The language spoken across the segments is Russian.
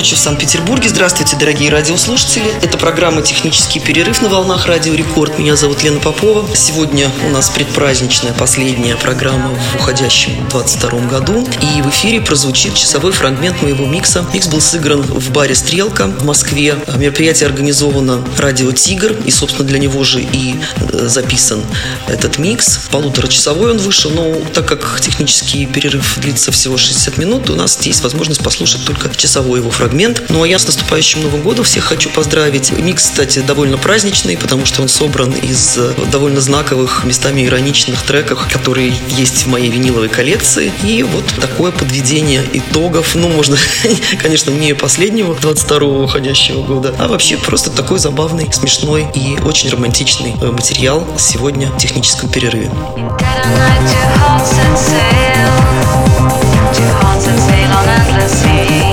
ночи в Санкт-Петербурге. Здравствуйте, дорогие радиослушатели. Это программа «Технический перерыв» на волнах Радио Рекорд. Меня зовут Лена Попова. Сегодня у нас предпраздничная последняя программа в уходящем 22 году. И в эфире прозвучит часовой фрагмент моего микса. Микс был сыгран в баре «Стрелка» в Москве. Мероприятие организовано «Радио Тигр». И, собственно, для него же и э, записан этот микс. Полуторачасовой он вышел, но так как технический перерыв длится всего 60 минут, у нас есть возможность послушать только часовой его фрагмент. Ну а я с наступающим Новым годом всех хочу поздравить. Микс, кстати, довольно праздничный, потому что он собран из э, довольно знаковых, местами ироничных треков, которые есть в моей виниловой коллекции. И вот такое подведение итогов. Ну, можно, конечно, не последнего 22-го уходящего года, а вообще просто такой забавный, смешной и очень романтичный э, материал сегодня в техническом перерыве. Two hearts set sail. On endless seas.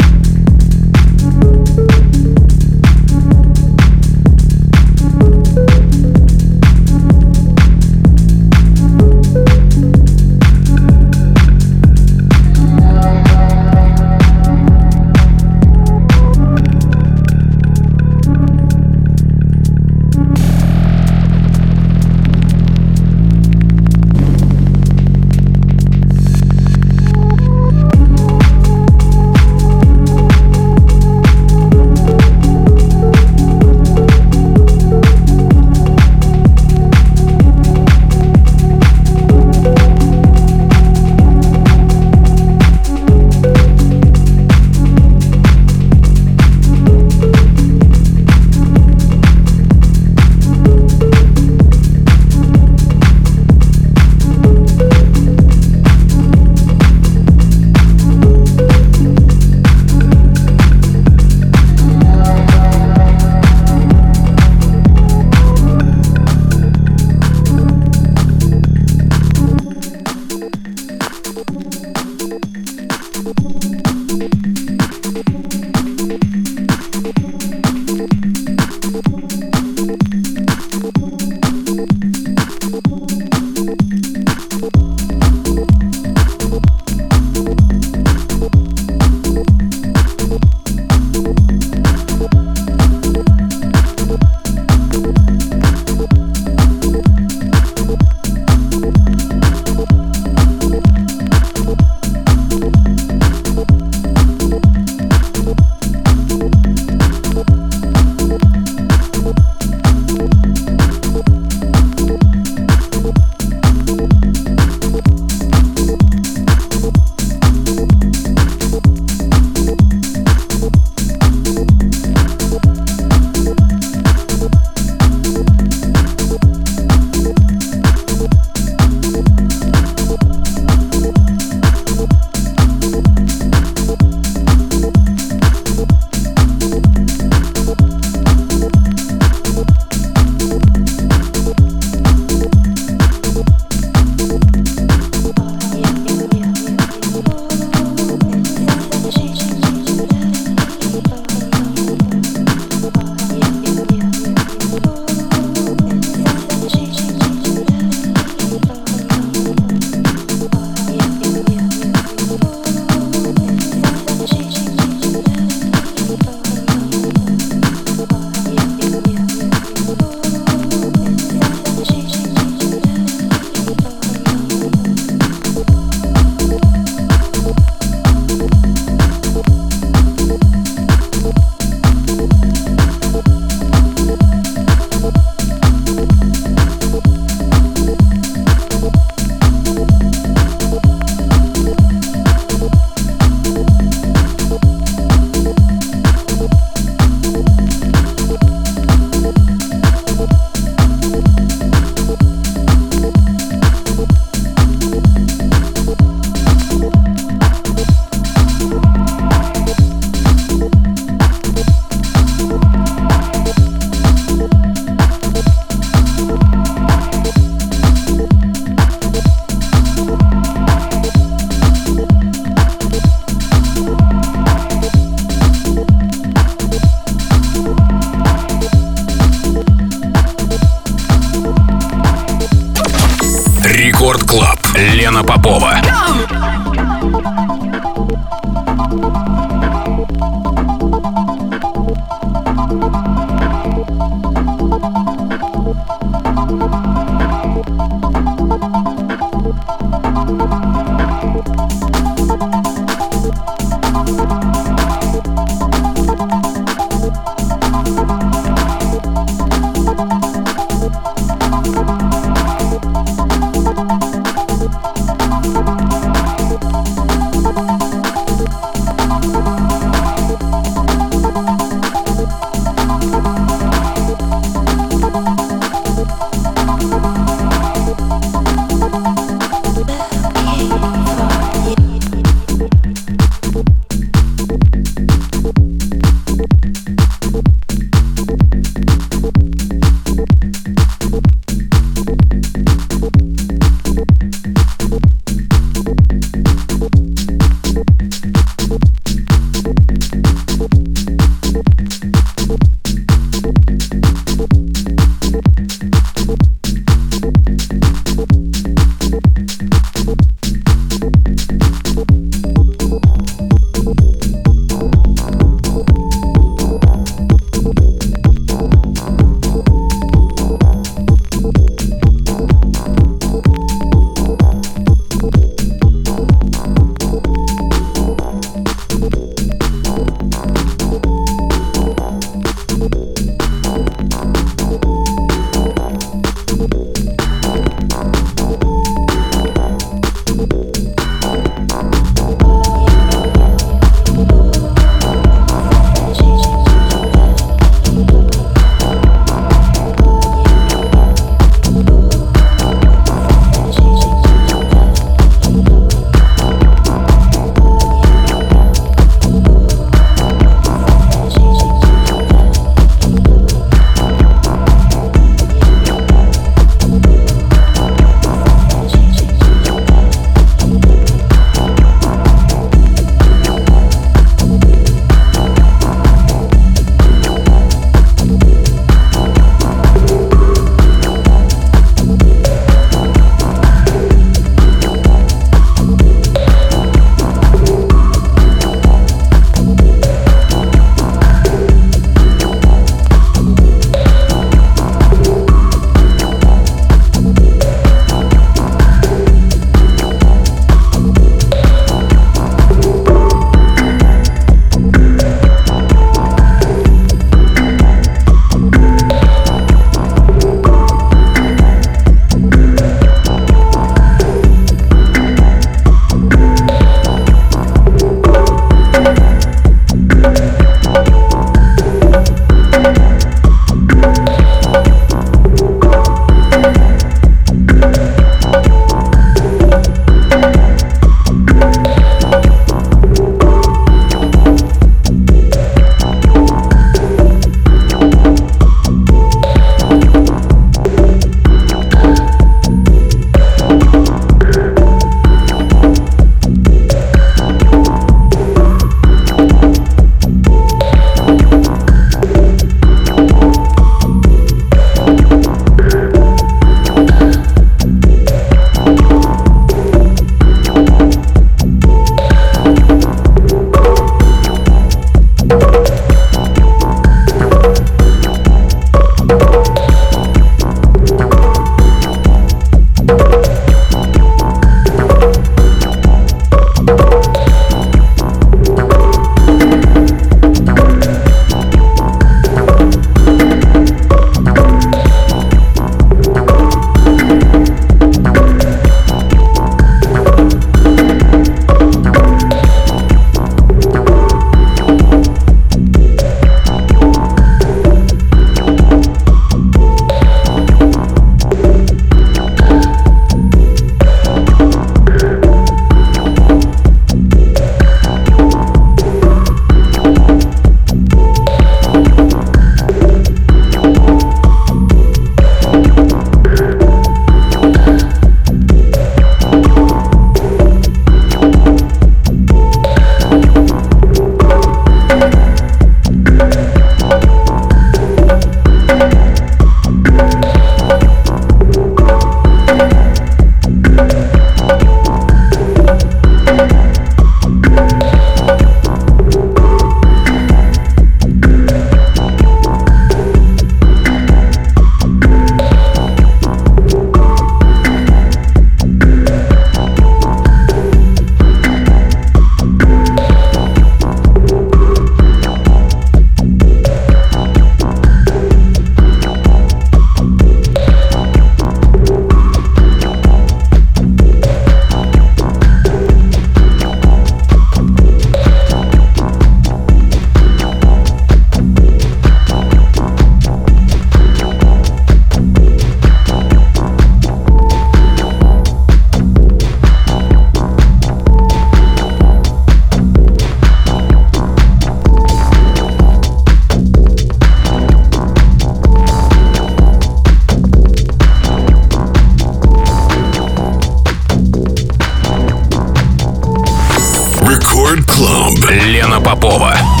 Club. Лена Попова.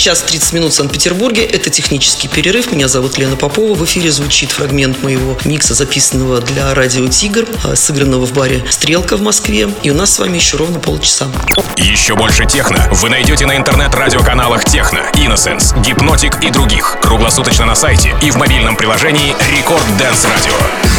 Час 30 минут в Санкт-Петербурге. Это технический перерыв. Меня зовут Лена Попова. В эфире звучит фрагмент моего микса, записанного для радио «Тигр», а, сыгранного в баре «Стрелка» в Москве. И у нас с вами еще ровно полчаса. Еще больше техно вы найдете на интернет-радиоканалах Techno, Innocence, Hypnotic и других. Круглосуточно на сайте и в мобильном приложении Record Dance Radio.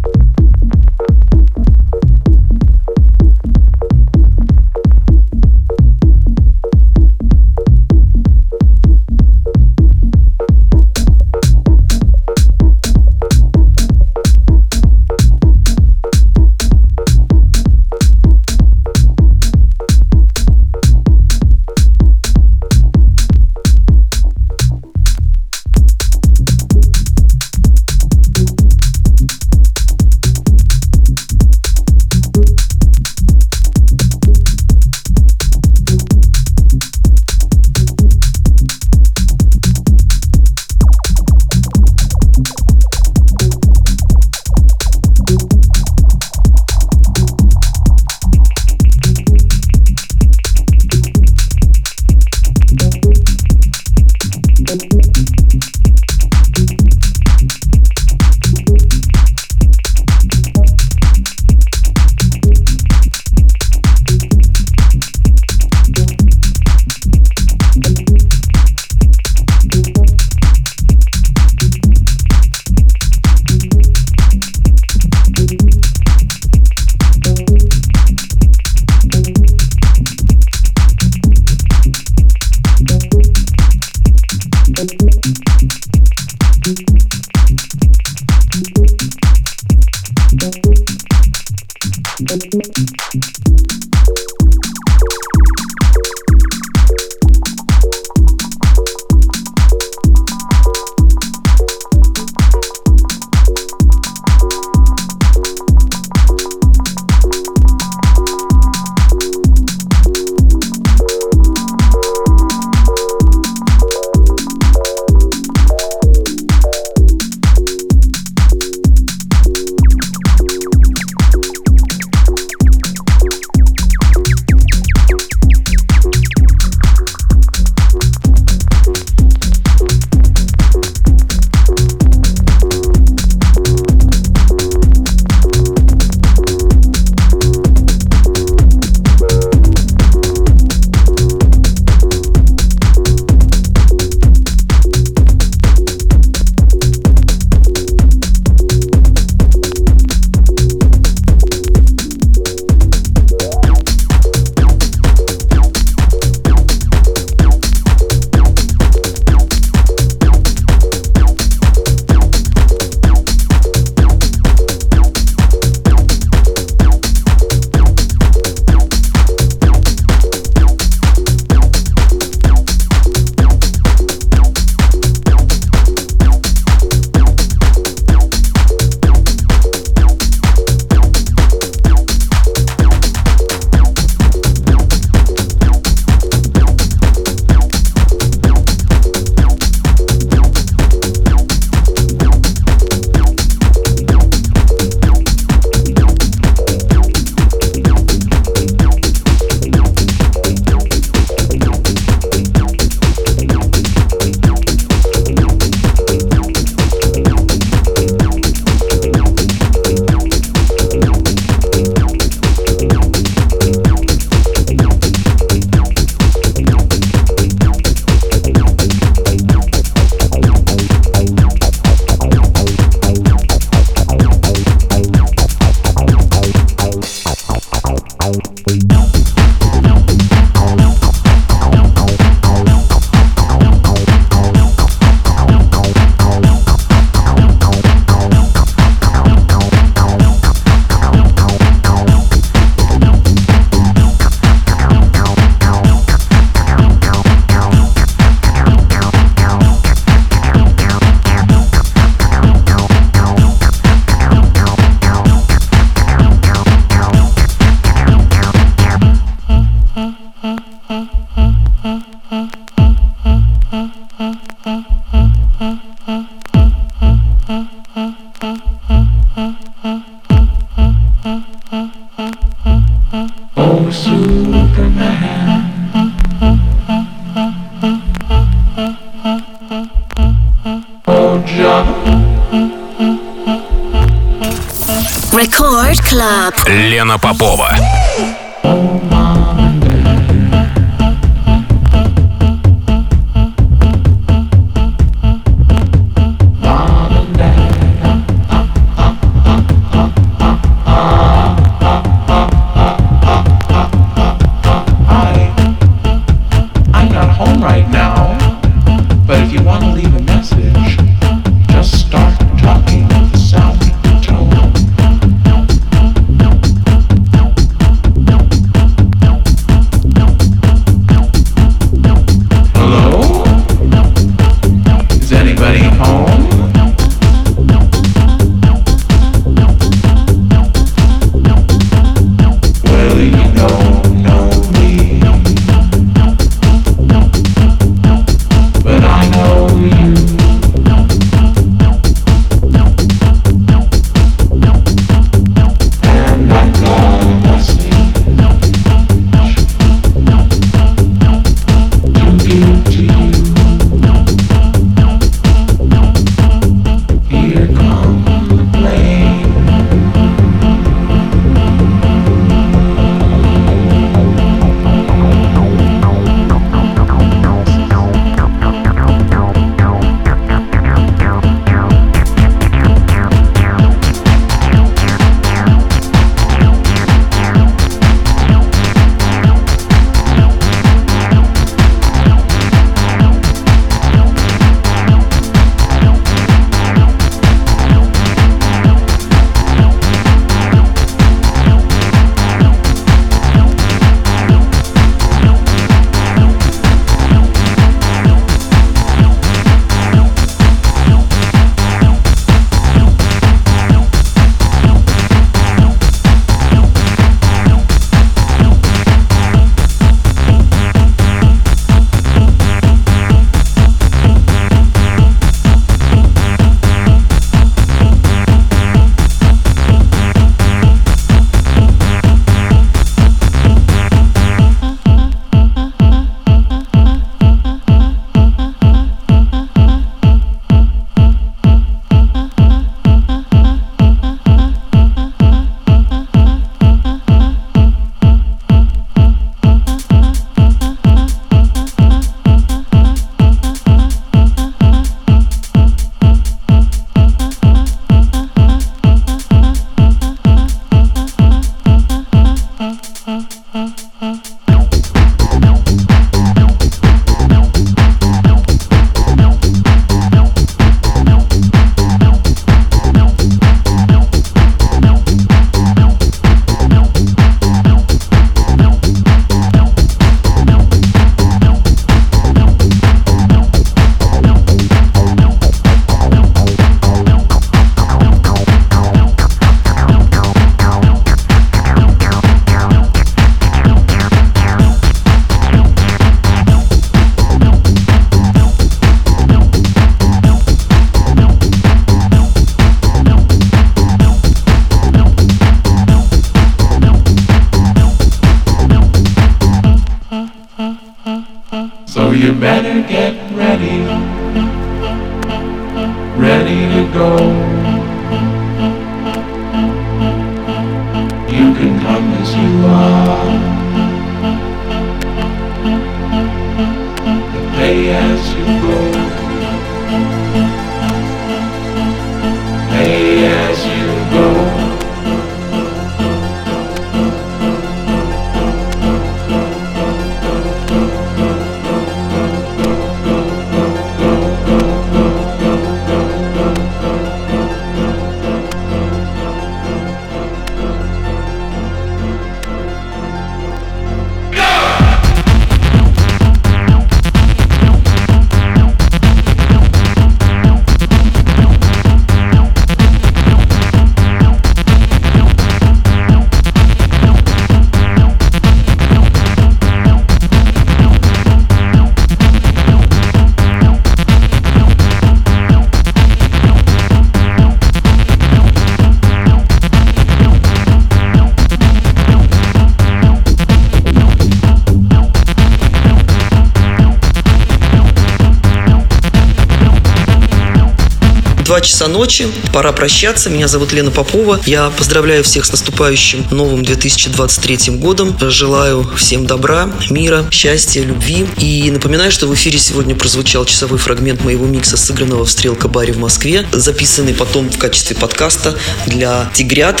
Два часа ночи, пора прощаться. Меня зовут Лена Попова. Я поздравляю всех с наступающим новым 2023 годом. Желаю всем добра, мира, счастья, любви. И напоминаю, что в эфире сегодня прозвучал часовой фрагмент моего микса, сыгранного в стрелка-баре в Москве, записанный потом в качестве подкаста для тигрят,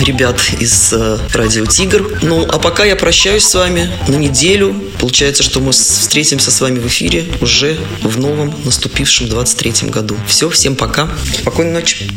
ребят из э, радио «Тигр». Ну, а пока я прощаюсь с вами на неделю. Получается, что мы встретимся с вами в эфире уже в новом наступившем 2023 году. Все, всем пока. Спокойной ночи.